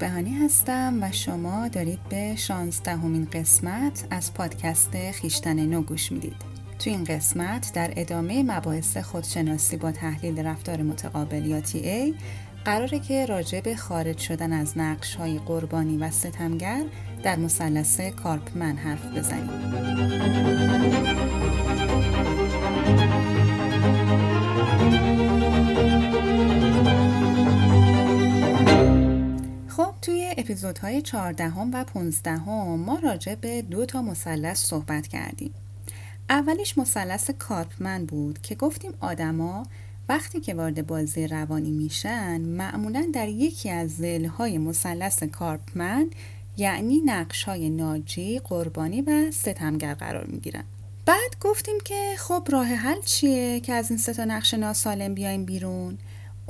اسپهانی هستم و شما دارید به شانزدهمین قسمت از پادکست خیشتن نو گوش می‌دید. تو این قسمت در ادامه مباحث خودشناسی با تحلیل رفتار متقابل یا تی قراره که راجع به خارج شدن از نقش های قربانی و ستمگر در مثلث کارپمن حرف بزنیم. اپیزودهای 14 و 15 ما راجع به دو تا مثلث صحبت کردیم. اولیش مثلث کارپمن بود که گفتیم آدما وقتی که وارد بازی روانی میشن معمولا در یکی از زلهای مثلث کارپمن یعنی نقش های ناجی، قربانی و ستمگر قرار می‌گیرن. بعد گفتیم که خب راه حل چیه که از این سه تا نقش ناسالم بیایم بیرون؟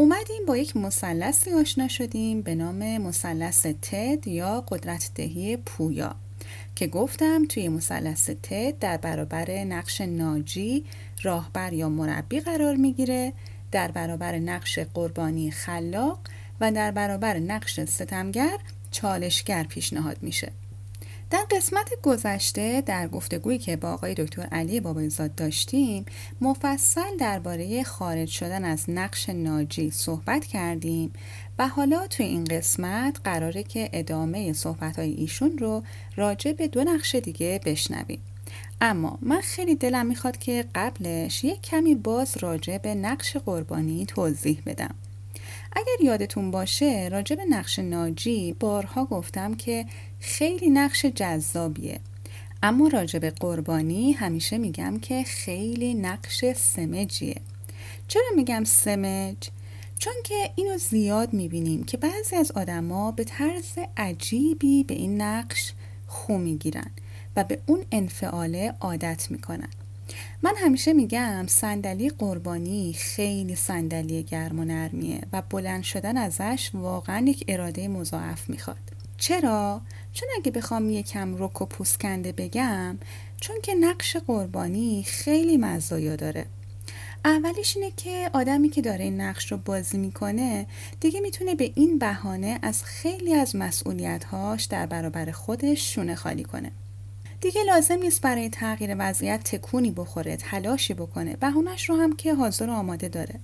اومدیم با یک مثلثی آشنا شدیم به نام مثلث تد یا قدرت دهی پویا که گفتم توی مثلث تد در برابر نقش ناجی راهبر یا مربی قرار می‌گیره در برابر نقش قربانی خلاق و در برابر نقش ستمگر چالشگر پیشنهاد میشه. در قسمت گذشته در گفتگویی که با آقای دکتر علی بابایزاد داشتیم مفصل درباره خارج شدن از نقش ناجی صحبت کردیم و حالا توی این قسمت قراره که ادامه صحبت های ایشون رو راجع به دو نقش دیگه بشنویم. اما من خیلی دلم می‌خواد که قبلش یک کمی باز راجع به نقش قربانی توضیح بدم. اگر یادتون باشه راجع به نقش ناجی بارها گفتم که خیلی نقش جذابیه اما راجع به قربانی همیشه میگم که خیلی نقش سمجیه چرا میگم سمج؟ چون که اینو زیاد می‌بینیم که بعضی از آدما به طرز عجیبی به این نقش خو می‌گیرن و به اون انفعاله عادت می‌کنن من همیشه میگم صندلی قربانی خیلی صندلی گرم و نرمیه و بلند شدن ازش واقعا یک اراده مضاعف می‌خواد چرا؟ چون اگه بخوام یکم رک و پوسکنده بگم چون که نقش قربانی خیلی مزایا داره. اولیش اینه که آدمی که داره این نقش رو بازی می‌کنه دیگه می‌تونه به این بهانه از خیلی از مسئولیتهاش در برابر خودش شونه خالی کنه. دیگه لازم نیست برای تغییر وضعیت تکونی بخوره تلاشی بکنه. بهونش رو هم که حاضر و آماده داره.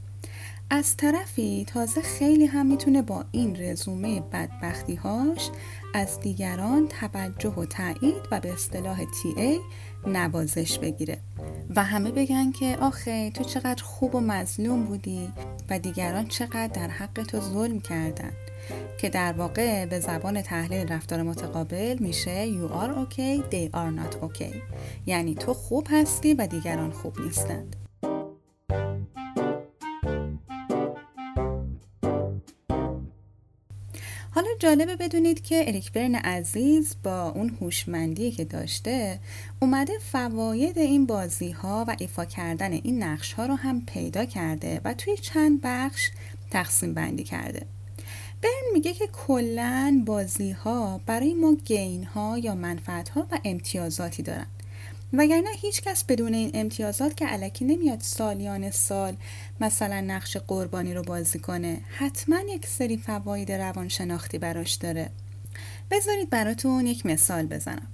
از طرفی تازه خیلی هم می‌تونه با این رزومه بدبختیهاش از دیگران توجه و تایید و به اصطلاح ای نوازش بگیره. و همه بگن که آخه تو چقدر خوب و مظلوم بودی و دیگران چقدر در حق تو ظلم کردن. که در واقع به زبان تحلیل رفتار متقابل میشه you are okay, they are not okay. یعنی تو خوب هستی و دیگران خوب نیستند. حالا جالبه بدونید که اریک برن عزیز با اون هوشمندی که داشته اومده فواید این بازی ها و ایفا کردن این نقش ها رو هم پیدا کرده و توی چند بخش تقسیم بندی کرده. برن میگه که کلا بازی ها برای ما گین ها یا منفعت ها و امتیازاتی دارن. وگرنه هیچ کس بدون این امتیازات که علکی نمیاد سالیان سال مثلا نقش قربانی رو بازی کنه حتما یک سری فواید روانشناختی براش داره. بذارید براتون یک مثال بزنم.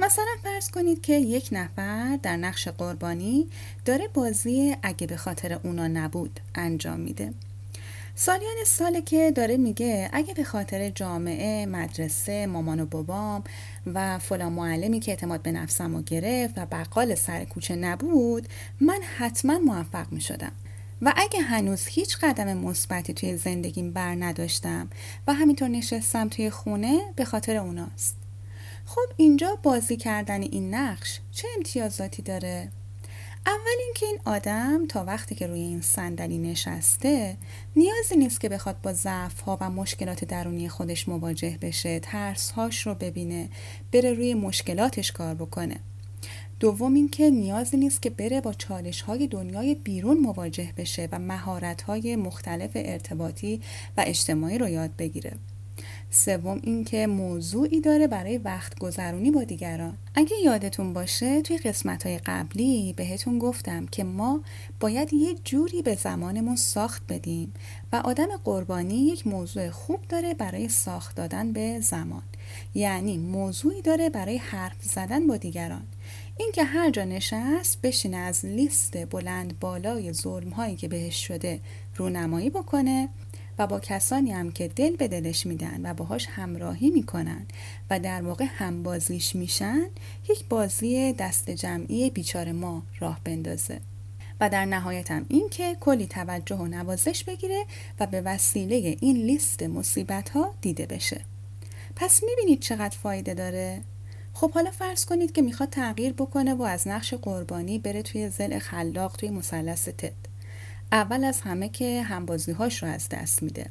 مثلا فرض کنید که یک نفر در نقش قربانی داره بازی اگه به خاطر اونا نبود انجام میده. سالیان ساله که داره میگه اگه به خاطر جامعه، مدرسه، مامان و بابام و فلان معلمی که اعتماد به نفسم رو گرفت و بقال سر کوچه نبود من حتما موفق می شدم. و اگه هنوز هیچ قدم مثبتی توی زندگیم بر نداشتم و همینطور نشستم توی خونه به خاطر اوناست. خب اینجا بازی کردن این نقش چه امتیازاتی داره؟ اول اینکه این آدم تا وقتی که روی این صندلی نشسته نیازی نیست که بخواد با ضعف ها و مشکلات درونی خودش مواجه بشه ترس هاش رو ببینه بره روی مشکلاتش کار بکنه. دوم اینکه نیازی نیست که بره با چالش های دنیای بیرون مواجه بشه و مهارت های مختلف ارتباطی و اجتماعی رو یاد بگیره. سوم اینکه موضوعی داره برای وقت گذرونی با دیگران. اگه یادتون باشه توی قسمت های قبلی بهتون گفتم که ما باید یه جوری به زمانمون ساخت بدیم و آدم قربانی یک موضوع خوب داره برای ساخت دادن به زمان. یعنی موضوعی داره برای حرف زدن با دیگران. اینکه هر جا نشست بشینه از لیست بلند بالای ظلم هایی که بهش شده رونمایی بکنه و با کسانی هم که دل به دلش میدن و باهاش همراهی می‌کنن و در واقع همبازیش میشن یک بازی دست جمعی بیچار ما راه بندازه. و در نهایت هم این که کلی توجه و نوازش بگیره و به وسیله این لیست مصیبت ها دیده بشه. پس می‌بینید چقدر فایده داره؟ خب حالا فرض کنید که می‌خواد تغییر بکنه و از نقش قربانی بره توی زل خلاق توی مثلث تد اول از همه که همبازی هاش رو از دست میده.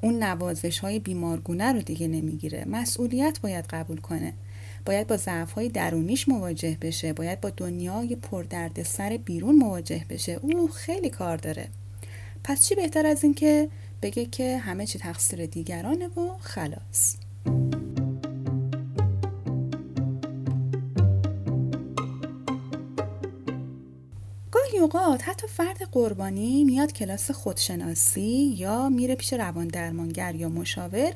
اون نوازش های بیمارگونه رو دیگه نمی‌گیره. مسئولیت باید قبول کنه. باید با ضعف های درونیش مواجه بشه. باید با دنیای پردرد سر بیرون مواجه بشه. او خیلی کار داره. پس چی بهتر از این که بگه که همه چی تقصیر دیگرانه و خلاص. اوقات حتی فرد قربانی میاد کلاس خودشناسی یا میره پیش روان درمانگر یا مشاور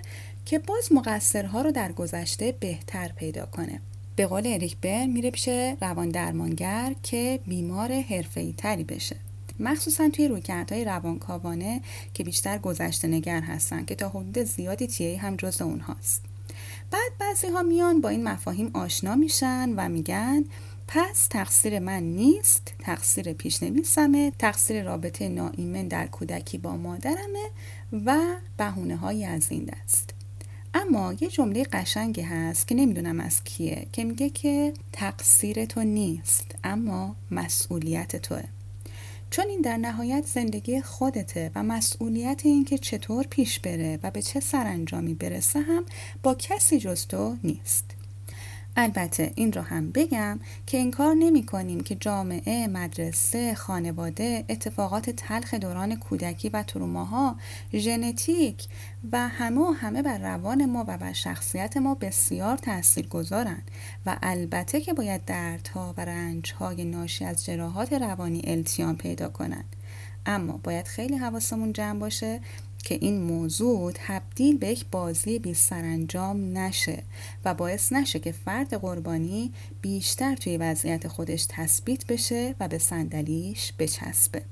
که باز مقصرها رو در گذشته بهتر پیدا کنه. به قول اریک برن میره پیش روان درمانگر که بیمار حرفه‌ای تری بشه. مخصوصا توی رویکردهای روانکاوانه که بیشتر گذشته نگر هستن که تا حدود زیادی تیه هم جز اونهاست. بعد بعضی ها میان با این مفاهیم آشنا میشن و میگن پس تقصیر من نیست تقصیر پیشنویسمه تقصیر رابطه ناایمن در کودکی با مادرمه و بهونه های از این دست. اما یه جمله قشنگی هست که نمی‌دونم از کیه که میگه که تقصیر تو نیست اما مسئولیت توه. چون این در نهایت زندگی خودته و مسئولیت این که چطور پیش بره و به چه سرانجامی برسه هم با کسی جز تو نیست. البته این را هم بگم که انکار نمی کنیم که جامعه، مدرسه، خانواده، اتفاقات تلخ دوران کودکی و تروماها، ژنتیک و همه و همه بر روان ما و بر شخصیت ما بسیار تأثیر گذارن و البته که باید دردها و رنجهای ناشی از جراحات روانی التیام پیدا کنند. اما باید خیلی حواسمون جمع باشه که این موضوع تبدیل به یک بازی بی سرانجام نشه و باعث نشه که فرد قربانی بیشتر توی وضعیت خودش تثبیت بشه و به صندلیش بچسبه.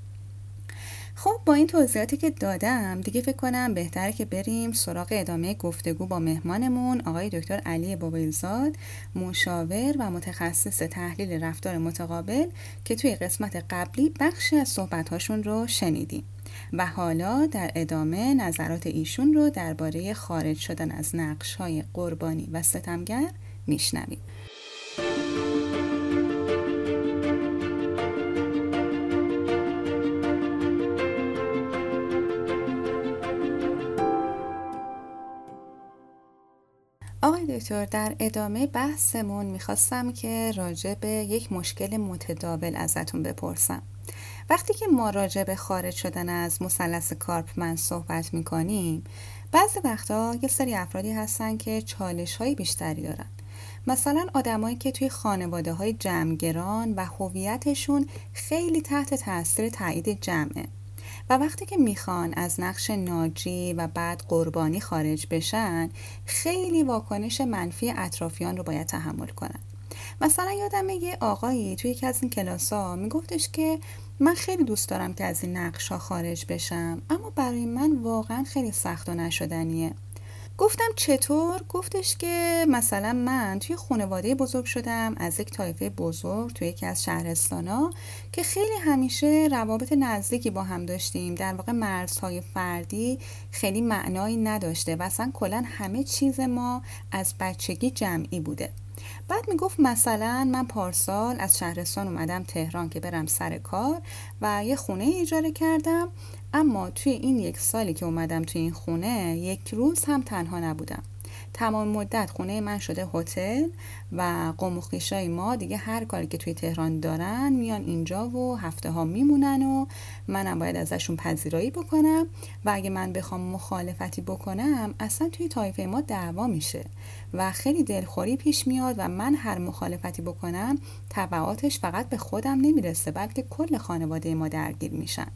خب با این توضیحاتی که دادم دیگه فکر کنم بهتره که بریم سراغ ادامه گفتگو با مهمانمون. آقای دکتر علی بابایزاد مشاور و متخصص تحلیل رفتار متقابل که توی قسمت قبلی بخشی از صحبتهاشون رو شنیدیم. و حالا در ادامه نظرات ایشون رو درباره خارج شدن از نقش های قربانی و ستمگر میشنویم. آقای دکتر در ادامه بحثمون می‌خواستم که راجع به یک مشکل متداول ازتون بپرسم. وقتی که ما راجع به خارج شدن از مثلث کارپمن صحبت می‌کنیم بعضی وقتا یه سری افرادی هستن که چالش های بیشتری دارن. مثلا آدمایی که توی خانواده های جمعگران و هویتشون خیلی تحت تاثیر تایید جمعه. و وقتی که می‌خوان از نقش ناجی و بعد قربانی خارج بشن خیلی واکنش منفی اطرافیان رو باید تحمل کنن. مثلا یادم یه آقایی توی یکی از این کلاس ها میگفتش که من خیلی دوست دارم که از این نقش ها خارج بشم اما برای من واقعا خیلی سخت و نشدنیه. گفتم چطور؟ گفتش که مثلا من توی خانواده بزرگ شدم از یک طایفه بزرگ توی یکی از ها که خیلی همیشه روابط نزدیکی با هم داشتیم. در واقع مرزهای فردی خیلی معنایی نداشته و اصلا کلا همه چیز ما از بچگی جمعی بوده. بعد می‌گفت مثلا من پارسال از شهرستان اومدم تهران که برم سر کار و یه خونه اجاره کردم اما توی این یک سالی که اومدم توی این خونه یک روز هم تنها نبودم. تمام مدت خونه من شده هتل و قوم و ما دیگه هر کاری که توی تهران دارن میان اینجا و هفته ها میمونن و منم باید ازشون پذیرایی بکنم و اگه من بخوام مخالفتی بکنم اصلا توی تایفه ما دعوا میشه و خیلی دلخوری پیش میاد و من هر مخالفتی بکنم تبعاتش فقط به خودم نمی‌رسه بلکه کل خانواده ما درگیر میشن.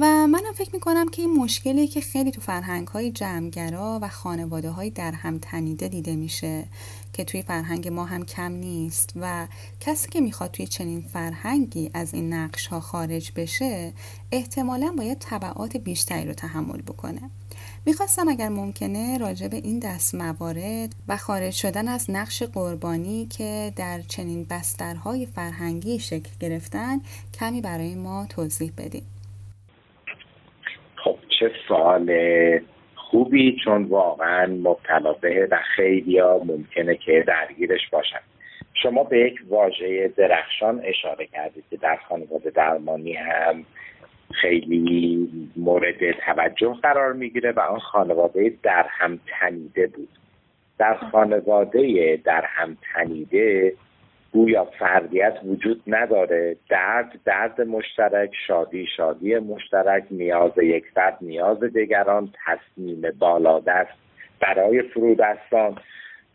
و منم فکر می‌کنم که این مشکلی که خیلی تو فرهنگ های جمعگرا و خانواده های در هم تنیده دیده میشه که توی فرهنگ ما هم کم نیست و کسی که می‌خواد توی چنین فرهنگی از این نقش ها خارج بشه احتمالا باید طبعات بیشتری رو تحمل بکنه. می‌خواستم اگر ممکنه راجع به این دست موارد و خارج شدن از نقش قربانی که در چنین بسترهای فرهنگی شکل گرفتن کمی برای ما توضیح بدیم چه سوال خوبی چون واقعا مبتلا به و خیلی ها ممکنه که درگیرش باشن. شما به یک واژه درخشان اشاره کردید که در خانواده درمانی هم خیلی مورد توجه قرار می‌گیره و آن خانواده در هم تنیده بود. در خانواده در هم تنیده گویا فردیت وجود نداره. درد درد مشترک شادی شادی مشترک نیاز یک فرد نیاز دیگران تصمیم بالادست برای فرودستان.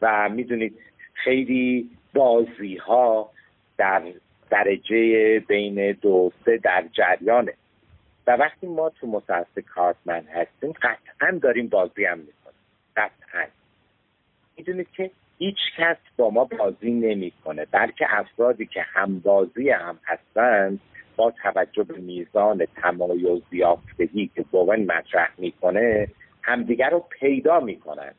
و می‌دونید خیلی بازی ها در درجه بین دو سه در جریانه. و وقتی ما تو متاسس کارتمن هستیم قطعا داریم بازی هم می‌کنیم. قطعا. می‌دونید که هیچ کس با ما بازی نمی‌کنه بلکه افرادی که هم بازی هم هستند با توجه به میزان تمایز یافتگی که بوون مطرح می‌کنه همدیگر رو پیدا می‌کنن.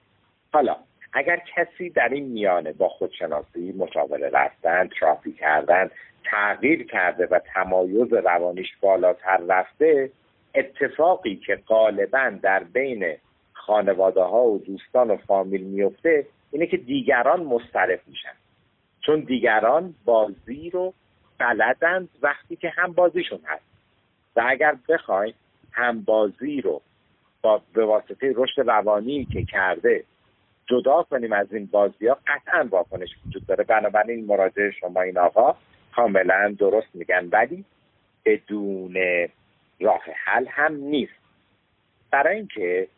حالا اگر کسی در این میانه با خودشناسی مشاوره رفتن ترافی کردن تغییر کرده و تمایز روانیش بالاتر رفته اتفاقی که غالبا در بین خانواده ها و دوستان و فامیل میفته اینه که دیگران مسترف میشن. چون دیگران بازی رو بلدند وقتی که هم بازیشون هست. و اگر بخوایم هم بازی رو با به واسطه رشد روانی که کرده جدا کنیم از این بازی ها قطعا واکنش وجود داره. بنابراین مراجعه شما این آقا کاملا درست میگن. ولی بدون راه حل هم نیست. برای اینکه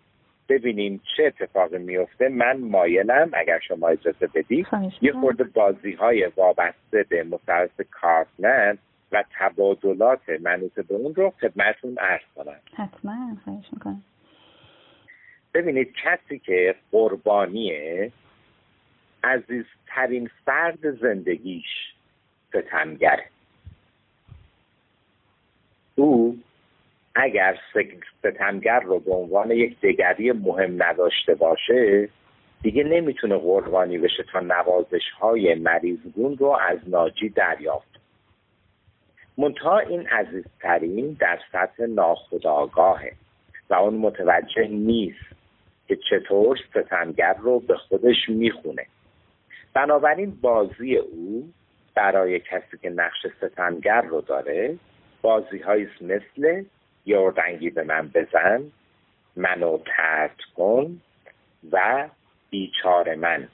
ببینیم چه اتفاقی میفته. من مایلم اگر شما اجازه بدید. یه خورده بازی های وابسته به مثلث کارتمن و تبادلات منوط به اون رو خدمتون عرض کنم. حتما. خواهش می‌کنم. ببینید کسی که قربانیه عزیزترین فرد زندگیش ستمگره. او اگر ستمگر رو به عنوان یک دگری مهم نداشته باشه دیگه نمی‌تونه قربانی بشه تا نوازش های مریضگون رو از ناجی دریافت. منتها این عزیزترین در سطح ناخداگاهه و اون متوجه نیست که چطور ستمگر رو به خودش می‌خونه. بنابراین بازی او برای کسی که نقش ستمگر رو داره بازی مثل یه اردنگی به من بزن منو ترد کن و بیچار من.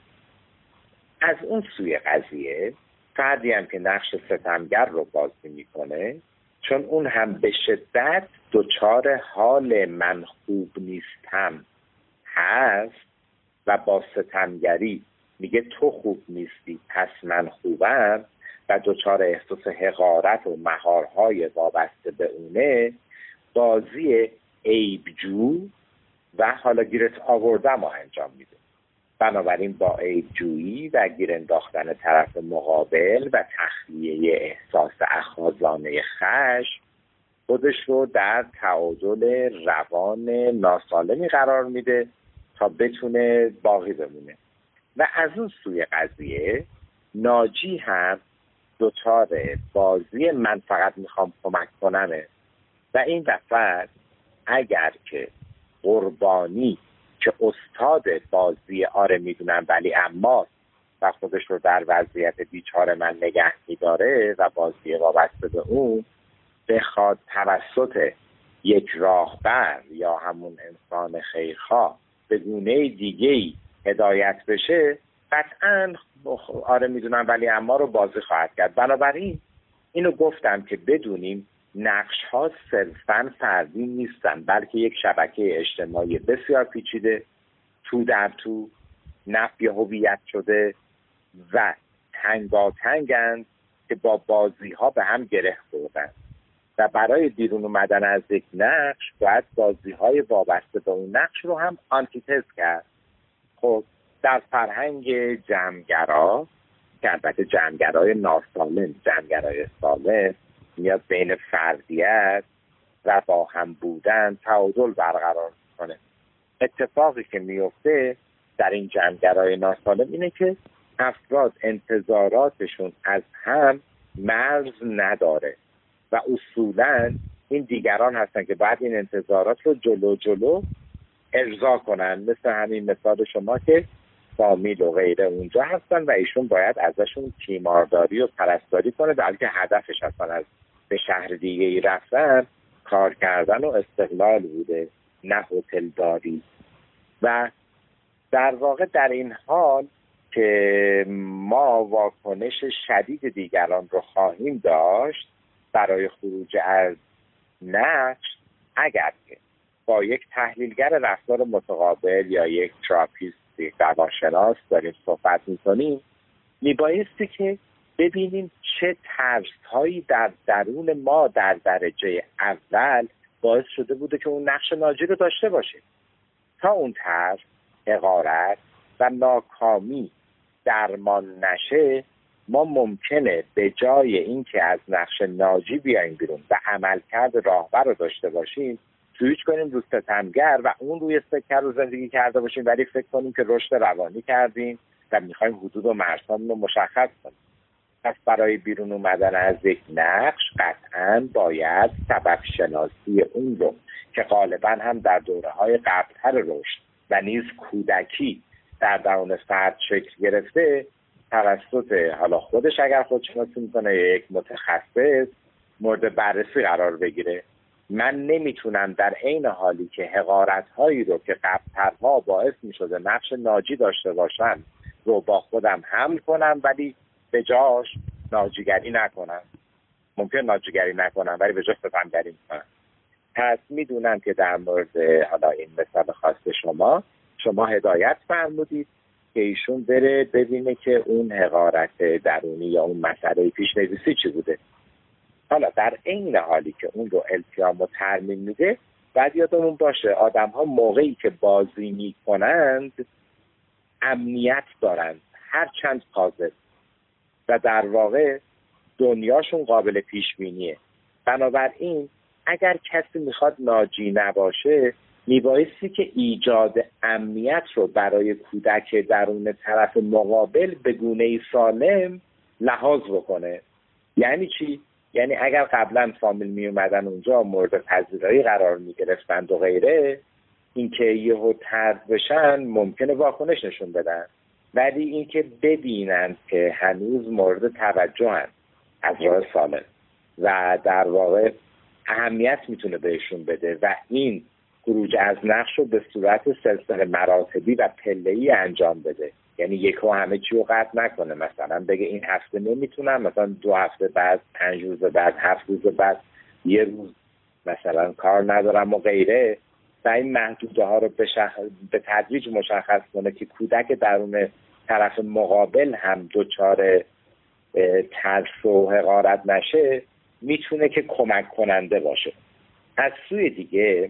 از اون سوی قضیه فردی هم که نقش ستمگر رو بازی می‌کنه چون اون هم به شدت دچار حال من خوب نیستم هست و با ستمگری میگه تو خوب نیستی پس من خوبم و دچار احساس حقارت و مهارهای وابسته به اونه بازی عیبجو و حالا گیرت آوردم انجام میده. بنابراین با عیبجویی و گیر انداختن طرف مقابل و تخلیه احساس اخازانه خشم خودش رو در تعادل روان ناسالمی قرار میده تا بتونه باقی بمونه. و از اون سوی قضیه ناجی هم دوچار بازی من فقط می‌خوام کمک کنمه و این دفعه اگر که قربانی که استاد بازی آره می‌دونم ولی اما و خودش رو در وضعیت بیچار من نگه میداره و بازی وابسته به اون بخواد توسط یک راهبر یا همون انسان خیرخواه به گونه دیگه ای هدایت بشه قطعا آره می‌دونم ولی اما رو بازی خواهد کرد. بنابراین اینو گفتم که بدونیم نقش ها صرفا فردی نیستن بلکه یک شبکه اجتماعی بسیار پیچیده تو در تو نفی هویت شده و تنگاتنگند که با بازی ها به هم گره خوردن. و برای بیرون اومدن از یک نقش باید بازی های وابسته به اون نقش رو هم آنتیتز کرد. خب در فرهنگ جمعگرا که البته جمعگرای ناسالم جمعگرای سالم میاد بین فردیت و با هم بودن تعادل برقرار کنه اتفاقی که میفته در این جمعگرای ناسالم اینه که افراد انتظاراتشون از هم مرز نداره و اصولا این دیگران هستن که بعد این انتظارات رو جلو جلو ارضا کنن. مثل همین مثال شما که فامیل و غیره اونجا هستن و ایشون باید ازشون تیمارداری و پرستاری کنه بلکه هدفش اصلا از به شهر دیگه ای رفتن کار کردن و استقلال بوده نه هتلداری و در واقع در این حال که ما واکنش شدید دیگران رو خواهیم داشت برای خروج از نقش اگر که با یک تحلیلگر رفتار متقابل یا یک تراپیست روانشناس داریم صحبت می‌کنیم میبایستی که ببینیم چه ترس هایی در درون ما در درجه اول باعث شده بوده که اون نقش ناجی رو داشته باشه تا اون ترس حقارت و ناکامی درمان نشه ما ممکنه به جای اینکه از نقش ناجی بیایم بیرون و عملکرد راهبر رو داشته باشیم سویچ کنیم رو ستمگر و اون روی سکر رو زندگی کرده باشیم ولی فکر کنیم که رشد روانی کردیم و می‌خوایم حدود و مرزهامون رو مشخص کنیم. پس برای بیرون اومدن از یک نقش قطعا باید سبب شناسی اون رو که غالبا هم در دوره های قبلتر رشد و نیز کودکی در درون فرد شکل گرفته توسط حالا خودش اگر خودشناسی می‌کنه یک متخصص مورد بررسی قرار بگیره. من نمی‌تونم در عین حالی که حقارت هایی رو که قبلترها باعث می‌شده نقش ناجی داشته باشن رو با خودم حمل کنم ولی به جاش ناجیگری نکنم ممکن ناجیگری نکنم ولی به جاش ستمگری می‌کنم پس می‌دونم که در مورد حالا این مثال خاص شما شما هدایت فرمودید که ایشون بره ببینه که اون حقارت درونی یا اون مسئله پیش نویسی چی بوده. حالا در عین حالی که اون رو التیام و ترمیم میده بعد یادمون باشه آدم ها موقعی که بازی می‌کنند امنیت دارند. هر چند قاضر و در واقع دنیاشون قابل پیش بینیه بنابراین اگر کسی می‌خواد ناجی نباشه میبایستی که ایجاد امنیت رو برای کودک درون طرف مقابل به گونه سالم لحاظ بکنه. یعنی چی؟ یعنی اگر قبلا فامیل می اومدن اونجا مورد پذیرایی قرار می گرفتند و غیره اینکه یهو ترد بشن ممکنه واکنش نشون بدن. ولی اینکه ببینند که هنوز مورد توجه هست از راه سالم. و در واقع اهمیت می‌تونه بهشون بده و این خروج از نقش رو به صورت سلسله مراتبی و پله انجام بده. یعنی یکو همه چی رو قطع نکنه. مثلا بگه این هفته نمی‌تونم مثلا دو هفته بعد پنج روز بعد هفت روز بعد یه روز مثلا کار ندارم و غیره. و این محدوده ها رو به, به تدریج مشخص کنه که کودک درون طرف مقابل هم دچار ترس و حقارت نشه می‌تونه که کمک کننده باشه. از سوی دیگه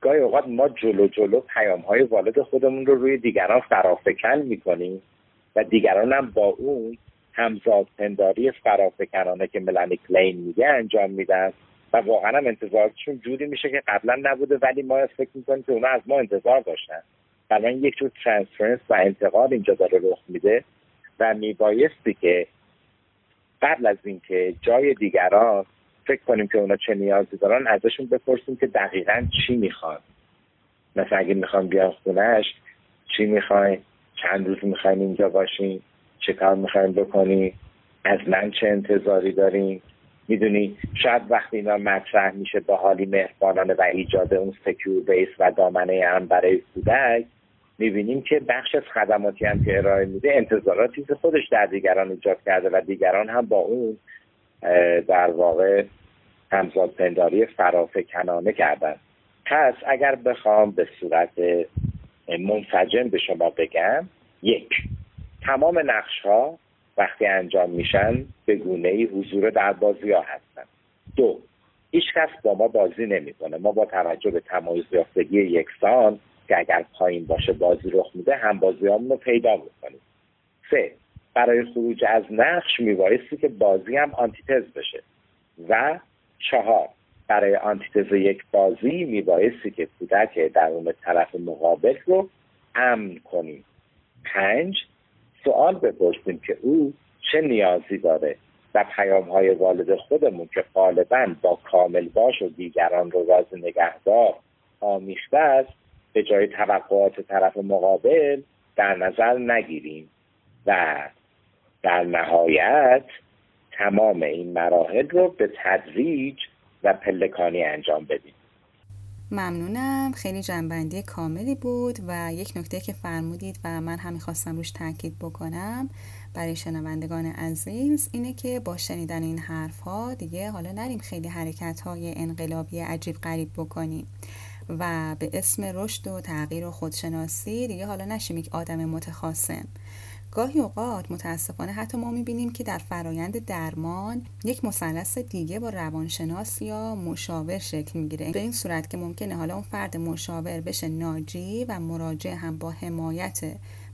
گاهی اوقات ما جلو جلو پیام های والد خودمون رو روی دیگران فرافکن می‌کنیم و دیگران هم با اون همزاد پنداری فرافکنانه که ملانی کلین میگه انجام میدن. و واقعا هم انتظاراتشون جوری میشه که قبلا نبوده ولی ما فکر می‌کنیم که اونا از ما انتظار داشتن. برای یک جور ترانسفرنس و انتقال اینجا داره رخ میده و میبایستی که قبل از اینکه جای دیگران فکر کنیم که اونا چه نیازی دارن ازشون بپرسیم که دقیقا چی می‌خوان. مثلا اگه می‌خوان بیان خونهش چی می‌خواین چند روز می‌خواین اینجا باشین؟ چه کار می‌خواین بکنی از من چه انتظاری دارین؟ می‌دونی شاید وقتی اینا مطرح میشه به حالی مهربانانه و ایجاد اون سکیور بیس و دامنه هم برای کودک می‌بینیم که بخش از خدماتی هم که ارائه میده انتظاراتی که خودش در دیگران ایجاد کرده و دیگران هم با اون در واقع همزاد پنداری فرافکنانه کردن. پس اگر بخوام به صورت منسجم به شما بگم یک تمام نقش ها وقتی انجام میشن به گونه ای حضور در بازی ها هستن. دو هیچ کس با ما بازی نمی‌کنه. ما با توجه به تمایز یافتگی یکسان که اگر پایین باشه بازی رخ میده هم بازی رو پیدا می‌کنیم. سه برای خروج از نقش میبایستی که بازی هم آنتیتز بشه. و چهار برای آنتیتز یک بازی میبایستی که کودک درون طرف مقابل رو امن کنیم. پنج سوال بپرسیم که او چه نیازی داره و پیام های والد خودمون که غالبا با کامل باش و دیگران رو راز نگهدار آمیخته است به جای توقعات طرف مقابل در نظر نگیریم و در نهایت تمام این مراحل رو به تدریج و پلکانی انجام بدیم. ممنونم. خیلی جنبندی کاملی بود و یک نکته که فرمودید و من هم می‌خواستم روش تاکید بکنم برای شنوندگان عزیز اینه که با شنیدن این حرف ها دیگه حالا نریم خیلی حرکت های انقلابی عجیب غریب بکنیم و به اسم رشد و تغییر و خودشناسی دیگه حالا نشیم یک آدم متخاصم. گاهی اوقات متاسفانه حتی ما می‌بینیم که در فرایند درمان یک مثلث دیگه با روانشناس یا مشاور شکل می‌گیره. به این صورت که ممکنه حالا اون فرد مشاور بشه ناجی و مراجع هم با حمایت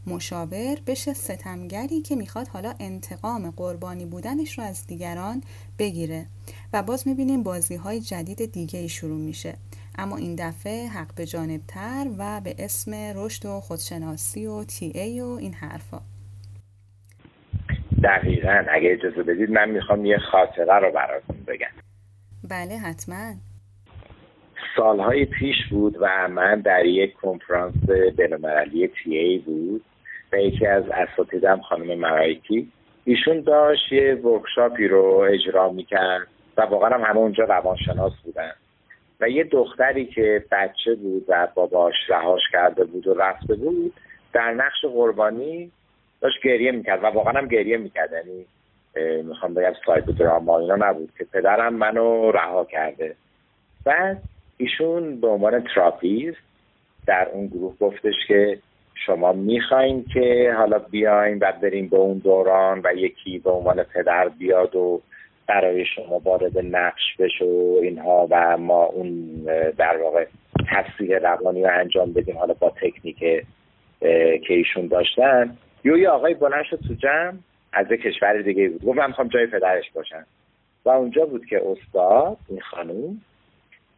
مشاور بشه ستمگری که می‌خواد حالا انتقام قربانی بودنش رو از دیگران بگیره. و باز می‌بینیم بازی های جدید دیگه شروع میشه. اما این دفعه حق به جانبتر و به اسم رشد و خودشناسی و تی ای و این حرفا. دقیقا. اگه اجازه بدید من می‌خوام یه خاطره رو براتون بگم. بله حتما. سالهای پیش بود و من در یک کنفرانس بینالمللی تی ای بود و یکی از اساتیدم خانم مرایکی ایشون داشت یه workshop ی رو اجرا می‌کرد و واقعا هم همه اونجا روانشناس بودن. و یه دختری که بچه بود و باباش رهاش کرده بود و رفته بود در نقش قربانی داشت گریه می‌کرد و واقعا هم گریه می‌کرد. یعنی می‌خوام بگم psychodrama اینا نبود که پدرم منو رها کرده. بعد ایشون به عنوان therapist در اون گروه گفتش که شما می‌خواین که حالا بیاین و بریم به اون دوران و یکی به عنوان پدر بیاد و برای شما وارد نقش بشه و اینها و ما اون در واقع تصویر روانی رو انجام بدیم حالا با تکنیک که ایشون داشتن. یو یه آقای بلند شد تو جمع از یک کشور دیگه بود. گفت من می‌خوام جای پدرش باشم. و اونجا بود که استاد این خانوم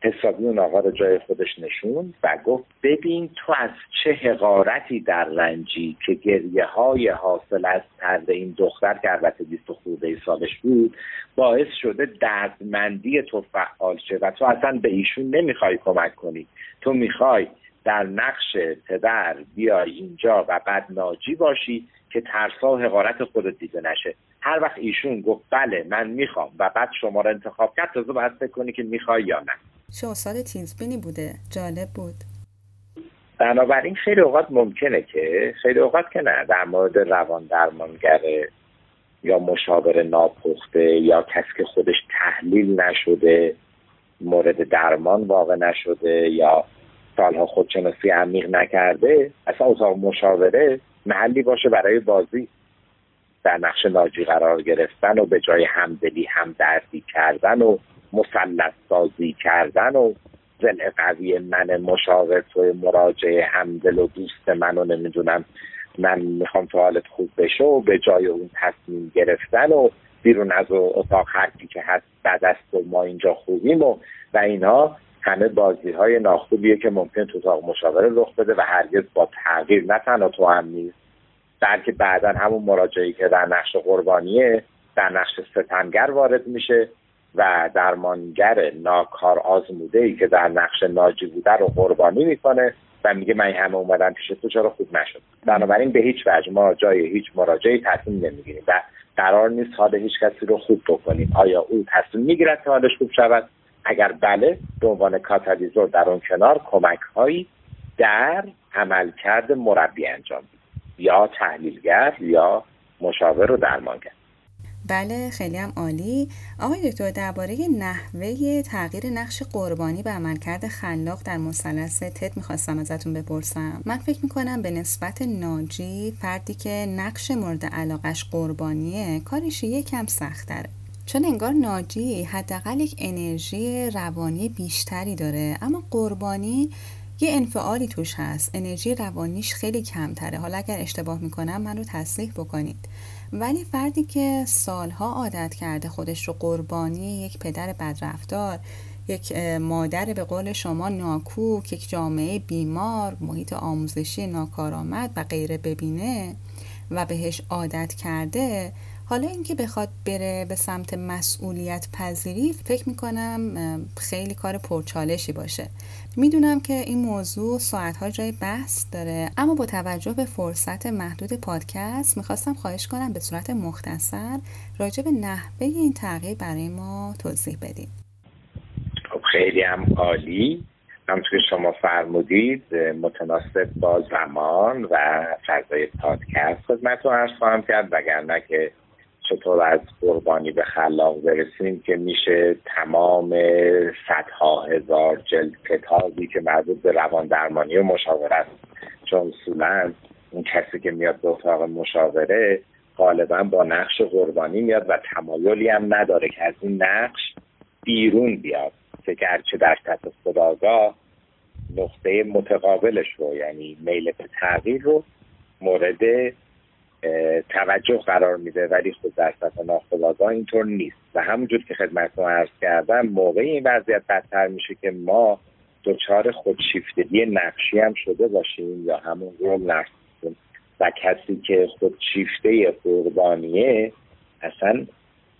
حسابی اون آقا رو جای خودش نشون و گفت ببین تو از چه حقارتی در رنجی که گریه های حاصل از ترد این دختر که البته بیست خورده سالش بود باعث شده دردمندی تو فعال شه و تو اصلا به ایشون نمی‌خوای کمک کنی. تو می‌خوای در نقش پدر بیای اینجا و بعد ناجی باشی که ترسا و حقارت خودت دیده نشه. هر وقت ایشون گفت بله من می‌خوام و بعد شما رو انتخاب کرد تازه باید فکر کنی که می‌خوای یا نه. چه استاد تیزبینی بوده. جالب بود. بنابراین خیلی اوقات ممکنه که خیلی اوقات که نه. در مورد روان درمانگر یا مشاور ناپخته یا کسی که خودش تحلیل نشده مورد درمان واقع نشده یا سالها خودشناسی عمیق نکرده اصلا اتاق مشاوره محلی باشه برای بازی. در نقش ناجی قرار گرفتن و به جای همدلی همدردی کردن و مسلط سازی کردن و زل قوی من مشاور توی مراجعه همدل و دوست من و نمی‌دونم من می‌خوام تو حالت خوب بشه و به جای اون تصمیم گرفتن و بیرون از اتاق حرفی که هست بعد است و ما اینجا خوبیم و و اینها. همه بازی های ناخوبیه که ممکن تو اتاق مشاوره رخ بده و هرگز با تغییر نه تنها تو هم نیست بلکه بعدا همون مراجعی که در نقش قربانیه در نقش ستمگر وارد میشه و درمانگر ناکار آزموده ای که در نقش ناجی بوده رو قربانی می‌کنه و میگه من همه اومدم پیش تو چرا خوب نشد؟ بنابراین به هیچ وجه ما جای هیچ مراجعی تصمیم نمی‌گیریم و قرار نیست حال هیچ کسی رو خوب بکنیم. آیا او تصمیم می‌گیرد که حالش خوب شود؟ اگر بله به عنوان کاتالیزور در اون کنار کمک هایی در عملکرد مربی انجام یا تحلیلگر یا مشاور و درمانگر. بله خیلی هم عالی. آقای دکتر درباره نحوه تغییر نقش قربانی به عملکرد خلاق در مثلث تت می‌خواستم ازتون بپرسم. من فکر می‌کنم به نسبت ناجی فردی که نقش مورد علاقش قربانیه کارش یکم سختره چون انگار ناجی حداقل یک انرژی روانی بیشتری داره. اما قربانی یه انفعالی توش هست. انرژی روانیش خیلی کمتره. حالا اگر اشتباه می‌کنم من رو تصحیح بکنید. ولی فردی که سالها عادت کرده خودش رو قربانی یک پدر بدرفتار یک مادر به قول شما ناکوک یک جامعه بیمار محیط آموزشی ناکارآمد و غیره ببینه و بهش عادت کرده حالا اینکه بخواد بره به سمت مسئولیت پذیری فکر می‌کنم خیلی کار پرچالشی باشه. می‌دونم که این موضوع ساعتها جای بحث داره اما با توجه به فرصت محدود پادکست می‌خواستم خواهش کنم به صورت مختصر راجع به نحوه این تغییر برای ما توضیح بدیم خب خیلی هم عالی. همونطور که شما فرمودید متناسب با زمان و فضای پادکست خدمتتون عرض خواهم کرد وگرنه که چطور از قربانی به خلاق برسیم که میشه تمام صدها هزار جلد کتابی که مربوط به روان درمانی و مشاورت چون اصولا اون کسی که میاد به اتاق مشاوره غالبا با نقش قربانی میاد و تمایلی هم نداره که از این نقش بیرون بیاد. که گرچه در سطح خداگاه نقطه متقابلش رو یعنی میل به تغییر رو مورد توجه قرار میده ولی خود در سطح اینطور نیست. و همونجور که خدمتتون عرض کردم موقع این وضعیت بدتر میشه که ما دچار خودشیفتگی نقشی هم شده باشیم یا همون رو نقش و کسی که خودشیفته قربانیه اصلا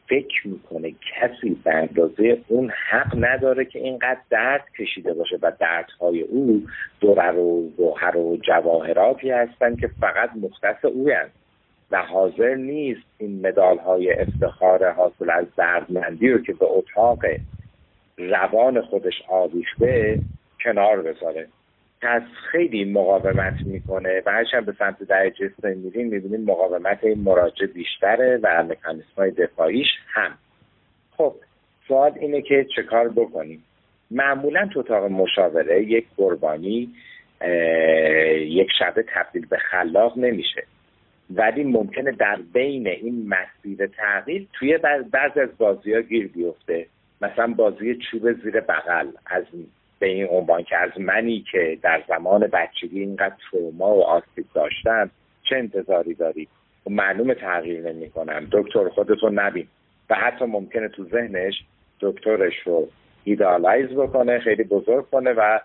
فکر می‌کنه کسی به اندازه اون حق نداره که اینقدر درد کشیده باشه و دردهای او دور و گوهر و جواهراتی هستن که فقط مختص او هست و حاضر نیست این مدال های افتخار حاصل از دردمندی رو که به اتاق روان خودش آویخته کنار بذاره. پس خیلی مقاومت می‌کنه و هرچند به سمت درجه سه میریم می‌بینیم مقاومت این مراجع بیشتره و مکانیسم های دفاعیش هم. خب سوال اینه که چه کار بکنیم؟ معمولا تو اتاق مشاوره یک قربانی یک شبه تبدیل به خلاق نمیشه. ولی ممکنه در بین این مسیر تغییر توی بعض از بازی ها گیر بیفته. مثلا بازی چوب زیر بغل از به این عنوان که از منی که در زمان بچگی اینقدر تروما و آسیب داشتم چه انتظاری داری؟ و معلوم تغییر نمی کنم دکتر خودتو نبین. و حتی ممکنه تو ذهنش دکترش رو ایدالایز بکنه خیلی بزرگ کنه و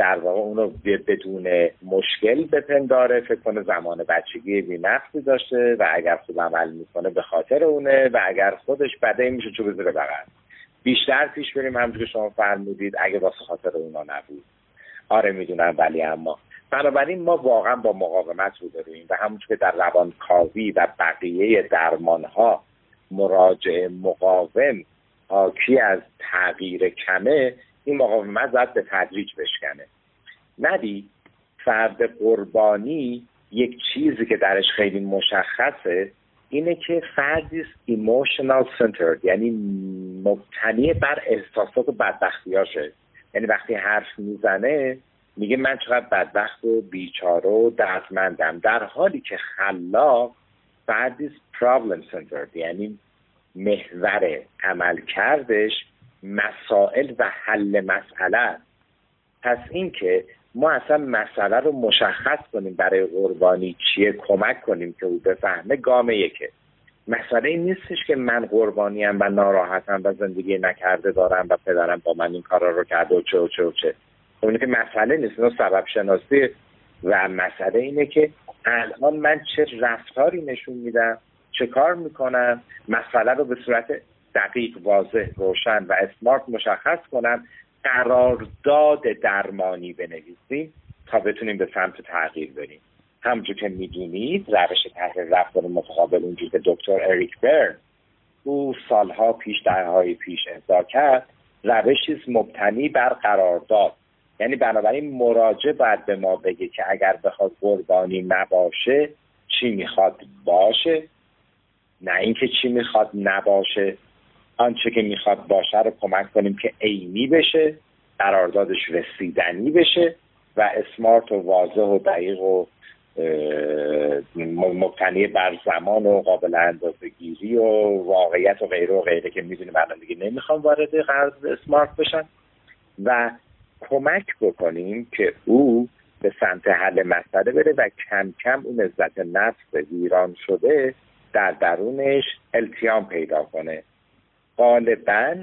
در واقع اونو بدون مشکل بپنداره. فکر کنه زمان بچگی بی نفسی داشته و اگر خوب عمل می‌کنه به خاطر اونه و اگر خودش بده میشه چوب زیر بغل. بیشتر پیش بریم همونجور که شما فرمودید اگه واسه خاطر اونا نبود. آره می‌دونم ولی اما. بنابراین ما واقعا با مقاومت رو داریم و همونطور که در روانکاوی و بقیه درمان ها مراجع مقاوم حاکی از تغییر کمه این مقاومت باید به تدریج بشکنه. ندی فرد قربانی یک چیزی که درش خیلی مشخصه اینه که فردی ایموشنال سنتر یعنی مبتنی بر احساسات و بدبختیاشه. یعنی وقتی حرف می‌زنه میگه من چقدر بدبخت و بیچاره و دردمندم. در حالی که خلاق فردی پرابلم سنتر یعنی محور عمل کردش مسائل و حل مسئله پس اینکه ما اصلا مسئله رو مشخص کنیم برای قربانی چیه کمک کنیم که او بفهمه گام یکه. مسئله این نیستش که من قربانیم و ناراحتم و زندگی نکرده دارم و پدرم با من این کارا رو کرده و چه و چه و چه. خب که مسئله نیست اینو سبب شناسی. و مسئله اینه که الان من چه رفتاری نشون میدم چه کار می‌کنم مسئله رو به صورت دقیق واضح روشن و اسمارت مشخص کنم قرارداد درمانی بنویسیم تا بتونیم به سمت تغییر بریم. همونجور که می‌دونید روش تحلیل رفتار متقابل اونجور که دکتر اریک برن او سالها پیش درهای پیش اهدا کرد روشی مبتنی بر قرارداد. یعنی بنابراین مراجع باید به ما بگه که اگر بخواد قربانی نباشه چی می‌خواد باشه؟ نه اینکه چی می‌خواد نباشه. آنچه که می‌خواد باشه رو کمک کنیم که عینی بشه قراردادش رسیدنی بشه و اسمارت و واضح و دقیق و مبتنی بر زمان و قابل اندازه گیری و واقعیت و غیره و غیره که می‌دونیم الان دیگه نمی‌خوام وارد قرارداد اسمارت بشن و کمک بکنیم که او به سمت حل مسئله بره و کم کم اون عزت نفس ویران شده در درونش التیام پیدا کنه. غالبا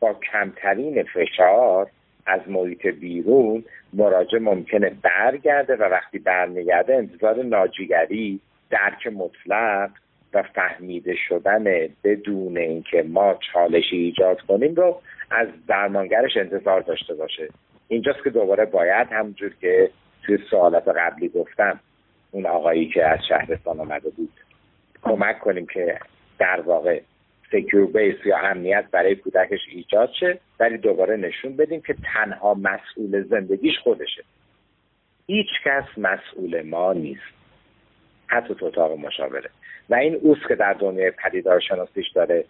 با کمترین فشار از محیط بیرون مراجع ممکنه برگرده و وقتی برمیگرده انتظار ناجیگری درک مطلق و فهمیده شدن بدون اینکه ما چالشی ایجاد کنیم رو از درمانگرش انتظار داشته باشه. اینجاست که دوباره باید همجور که توی سوالات قبلی گفتم اون آقایی که از شهرستان آمده بود کمک کنیم که در واقع سکیور بیس یا امنیت برای کودکش ایجاد شه ولی دوباره نشون بدیم که تنها مسئول زندگیش خودشه. هیچ کس مسئول ما نیست. حتی تو اتاق مشاوره. و این اوست که در دنیای پدیدار شناسیش داره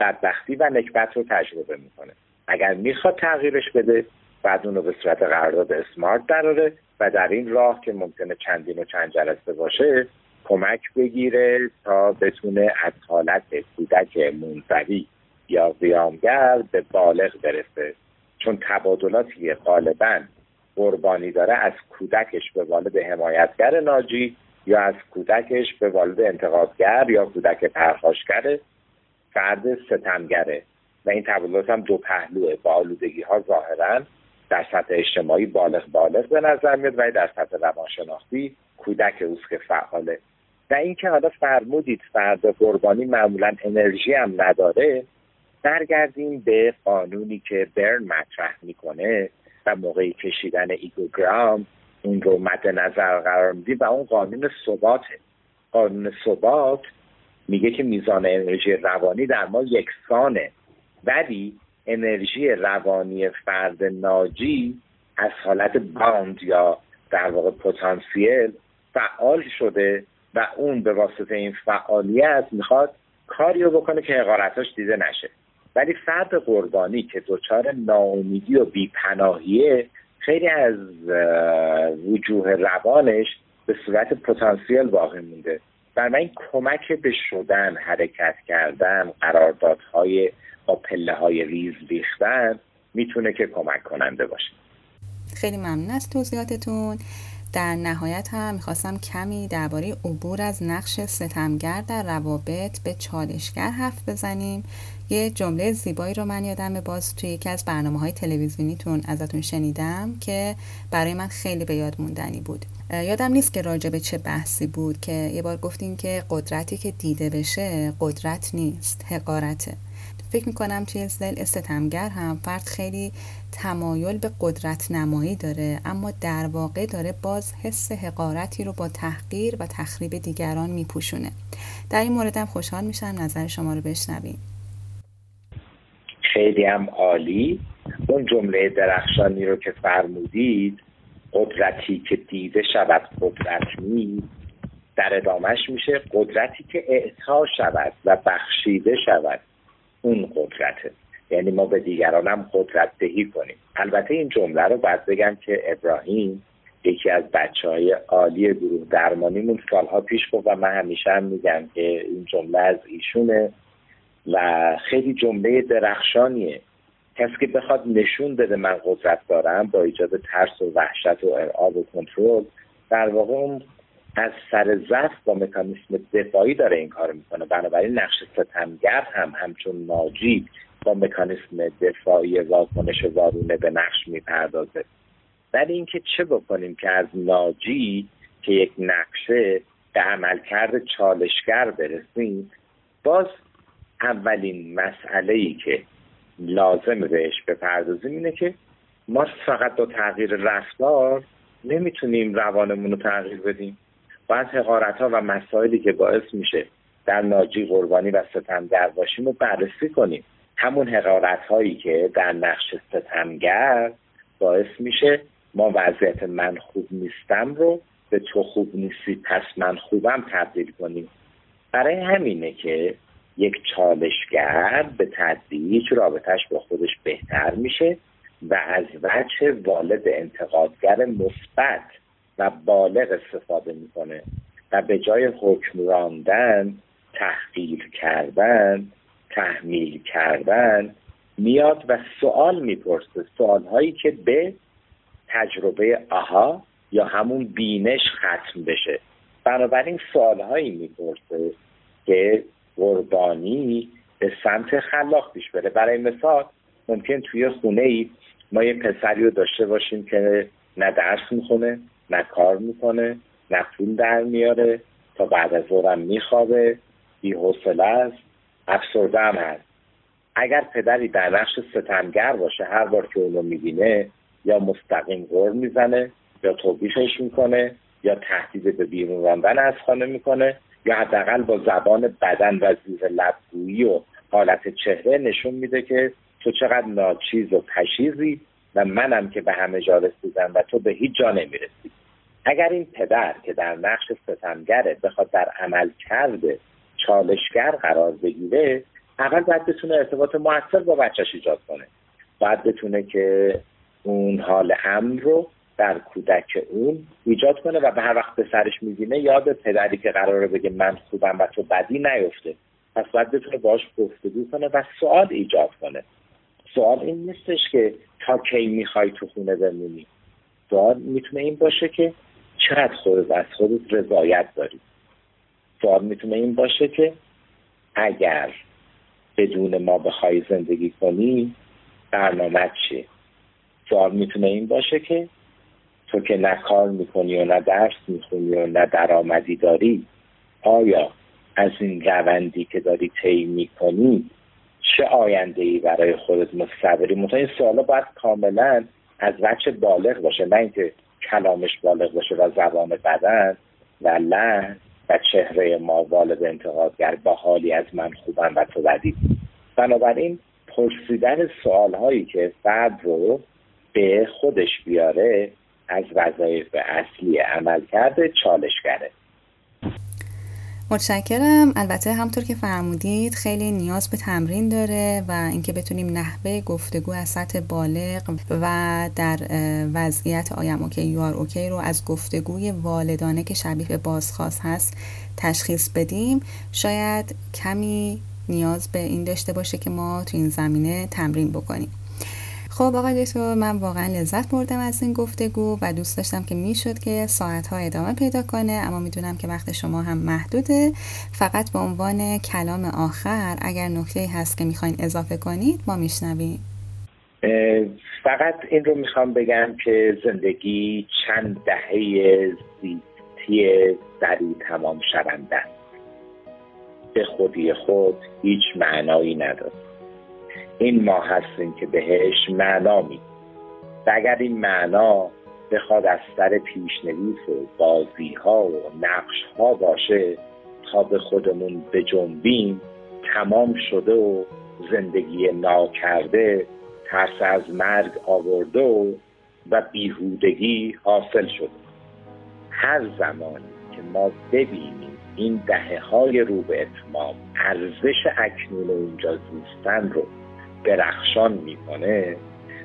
بدبختی و نکبت رو تجربه می‌کنه. اگر می‌خواد تغییرش بده بعد اون رو به صورت قرارداد اسمارت دراره و در این راه که ممکنه چندین و چند جلسه باشه کمک بگیره تا بتونه از حالت کودک منزوی یا قیامگر به بالغ برسه. چون تبادلاتی غالبا قربانی داره از کودکش به والد حمایتگر ناجی یا از کودکش به والد انتقادگر یا کودک پرخاشگر فرد ستمگره. و این تبادلات هم دو پهلوه. با آلودگی ها ظاهرا در سطح اجتماعی بالغ بالغ به نظر میاد و در سطح روانشناختی کودک اوست که فعاله و اینکه حالا فرمودید فرد قربانی معمولا انرژی هم نداره برگردیم به قانونی که برن مطرح می‌کنه و موقعی کشیدن egogram اون رو مد نظر قرار میدیم و اون قانون ثباته قانون ثبات میگه که میزان انرژی روانی در ما یکسانه ولی انرژی روانی فرد ناجی از حالت باند یا در واقع پتانسیل فعال شده و اون به واسطه این فعالیت می‌خواد کاری رو بکنه که حقارتاش دیده نشه. ولی فرد قربانی که دچار ناامیدی و بیپناهیه خیلی از وجوه روانش به صورت پتانسیل باقی مونده. بر این کمک به شدن حرکت کردن قراردادهای با پله های ریز ریختن می‌تونه که کمک کننده باشه. خیلی ممنون از توضیحاتتون. در نهایت هم می‌خواستم کمی درباره عبور از نقش ستمگر در روابط به چالشگر حرف بزنیم. یه جمله زیبایی رو من یادم باز توی یکی از برنامه های تلویزیونیتون ازتون شنیدم که برای من خیلی به یاد موندنی بود. یادم نیست که راجع به چه بحثی بود که یه بار گفتیم که قدرتی که دیده بشه قدرت نیست حقارته. فکر می‌کنم توی زل ستمگر هم فرد خیلی تمایل به قدرت نمایی داره اما در واقع داره باز حس حقارتی رو با تحقیر و تخریب دیگران میپوشونه. در این مورد هم خوشحال میشم نظر شما رو بشنویم. خیلی هم عالی. اون جمله درخشانی رو که فرمودید قدرتی که دیده شود قدرت نیست. در ادامهش میشه قدرتی که اعطا شود و بخشیده شود. اون قدرته. یعنی ما به دیگران هم قدرت دهی کنیم. البته این جمله رو باید بگم که ابراهیم یکی از بچه های عالی گروه درمانیمون سالها پیش گفت و من همیشه هم میگم که این جمله از ایشونه و خیلی جمله درخشانیه. کسی که بخواد نشون بده من قدرت دارم با ایجاد ترس و وحشت و ارعاب و کنترل در واقع اون از سر ضعف با مکانیسم دفاعی داره این کار می‌کنه. بنابراین نقش ستمگر هم همچون ناجی با مکانیسم دفاعی واکنش وارونه به نقش می‌پردازه. ولی اینکه چه بکنیم که از ناجی که یک نقشه به عملکرد چالشگر برسیم باز اولین مسئله ای که لازم بهش بپردازیم اینه که ما فقط با تغییر رفتار نمی‌تونیم روانمون رو تغییر بدیم. باید حقارت ها و مسائلی که باعث میشه در ناجی قربانی و ستمگر باشیم رو بررسی کنیم. همون حقارت هایی که در نقش ستمگر باعث میشه ما وضعیت من خوب نیستم رو به تو خوب نیستی پس من خوبم تبدیل کنیم. برای همینه که یک چالشگر به تدریج رابطهش با خودش بهتر میشه و از وجه والد انتقادگر مثبت بالغ استفاده می‌کنه و به جای حکم راندن تحقیر کردن تحمیل کردن میاد و سوال می‌پرسه. سوال هایی که به تجربه آها یا همون بینش ختم بشه. بنابراین سوال هایی می‌پرسه که قربانی به سمت خلاق پیش بره. برای مثال ممکن توی خونه ای ما یه پسری رو داشته باشیم که نه درس می‌خونه نه کار می‌کنه نه پول در میاره تا بعد از ظهرم میخوابه. بی حوصله است افسرده هم هست. اگر پدری در نقش ستمگر باشه هر بار که اونو می‌بینه یا مستقیم غور می‌زنه یا توبیخش می‌کنه یا تهدید به بیرون راندن از خانه می‌کنه یا حداقل با زبان بدن و زیر لبگویی و حالت چهره نشون میده که تو چقدر ناچیز و پشیزی. و منم که به همه جا رسیدم و تو به هیچ جا نمی‌رسی. اگر این پدر که در نقش ستمگره بخواد در عمل کرده چالشگر قرار بگیره اول باید بتونه ارتباط موثر با بچهش ایجاد کنه. باید بتونه که اون حال امن رو در کودک اون ایجاد کنه و به هر وقت به سرش می‌بینه یاد پدری که قراره بگه من خوبم و تو بدی نیفته. پس باید بتونه باش گفتگو کنه و سوال ایجاد کنه. سوال این نیستش که تا کی می‌خوای تو خونه بمونی. سوال می‌تونه این باشه که چقدر خودت از خودت رضایت داری. سوال می‌تونه این باشه که اگر بدون ما بخوای زندگی کنی برنامه چیه؟ سوال می‌تونه این باشه که تو که نه کار می‌کنی و نه درس می‌خونی و نه درآمدی داری آیا از این روندی که داری طی می‌کنی چه آینده ای برای خودت متصوری منتها این سوالا باید کاملا از وجه بالغ باشه نه اینکه کلامش بالغ باشه و زبان بدن و لحن و چهره ما والد انتقادگر با حالی از من خوبم و تو بدی. بنابراین پرسیدن سوال هایی که فرد رو به خودش بیاره از وظایف اصلی عمل کرده چالشگره. متشکرم. البته همطور که فرمودید خیلی نیاز به تمرین داره و اینکه بتونیم نحوه گفتگو از سطح بالغ و در وضعیت آیم اوکی یار اوکی رو از گفتگوی والدانه که شبیه به بازخواست هست تشخیص بدیم. شاید کمی نیاز به این داشته باشه که ما تو این زمینه تمرین بکنیم. خب آقای دکتر من واقعا لذت بردم از این گفتگو و دوست داشتم که می‌شد که ساعت ها ادامه پیدا کنه اما می‌دونم که وقت شما هم محدوده. فقط به عنوان کلام آخر اگر نکته هست که می‌خواین اضافه کنید ما میشنویم. فقط این رو می‌خوام بگم که زندگی چند دهه زیستی سریع تمام شونده به خودی خود هیچ معنایی نداره. این ما هستیم که بهش معنا می و اگر این معنا بخواد از سر پیشنویس و بازی ها و نقش ها باشه تا به خودمون بجنبیم تمام شده و زندگی ناکرده ترس از مرگ آورده و, و بیهودگی حاصل شده. هر زمانی که ما ببینیم این دهه های رو به اتمام ارزش اکنون اونجا زیستن رو درخشان می‌کنه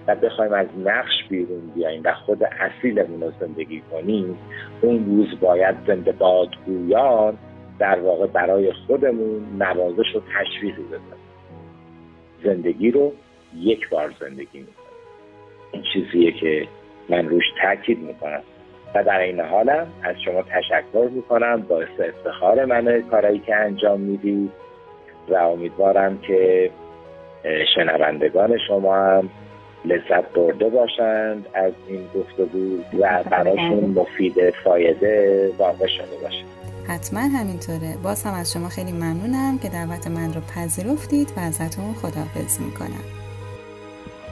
و بخوایم از نقش بیرون بیاییم و خود اصیلمون رو زندگی کنیم اون روز باید زنده بادگویان در واقع برای خودمون نوازش و تشویقی بزنیم زندگی رو یک بار زندگی می‌کنیم. این چیزیه که من روش تاکید می‌کنم. و در این حالم از شما تشکر می‌کنم. باعث افتخار منه کارایی که انجام می‌دید. و امیدوارم که شنوندگان شما هم لذت برده باشند از این گفتگو و براشون مفید فایده واقع شده باشه. حتما همینطوره. باز هم از شما خیلی ممنونم که دعوت من رو پذیرفتید و ازتون خداحافظی می‌کنم.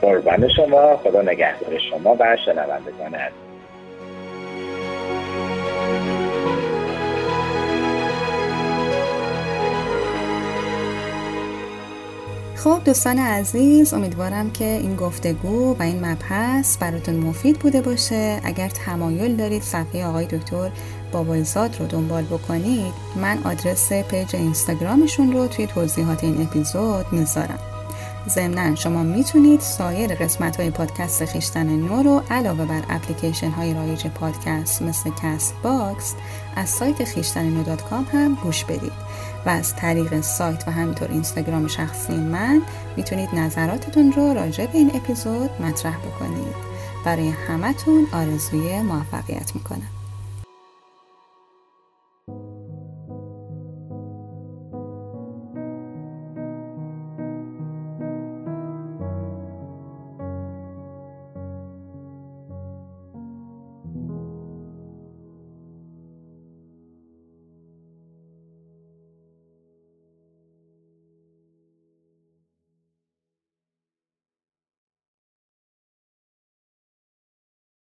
قربان شما خدا نگهدار شما و شنوندگان عزیز. خب دوستان عزیز امیدوارم که این گفتگو و این مبحث براتون مفید بوده باشه. اگر تمایل دارید صفحه آقای دکتر بابایزاد رو دنبال بکنید من آدرس page اینستاگرامشون رو توی توضیحات این اپیزود می‌ذارم. ضمنا شما می‌تونید سایر قسمت های پادکست خیشتن نو رو علاوه بر اپلیکیشن های رایج پادکست مثل Castbox از سایت خیشتن نو هم گوش بدید. و از طریق سایت و همینطور اینستاگرام شخصی من می‌تونید نظراتتون رو راجع به این اپیزود مطرح بکنید. برای همتون آرزوی موفقیت می‌کنم.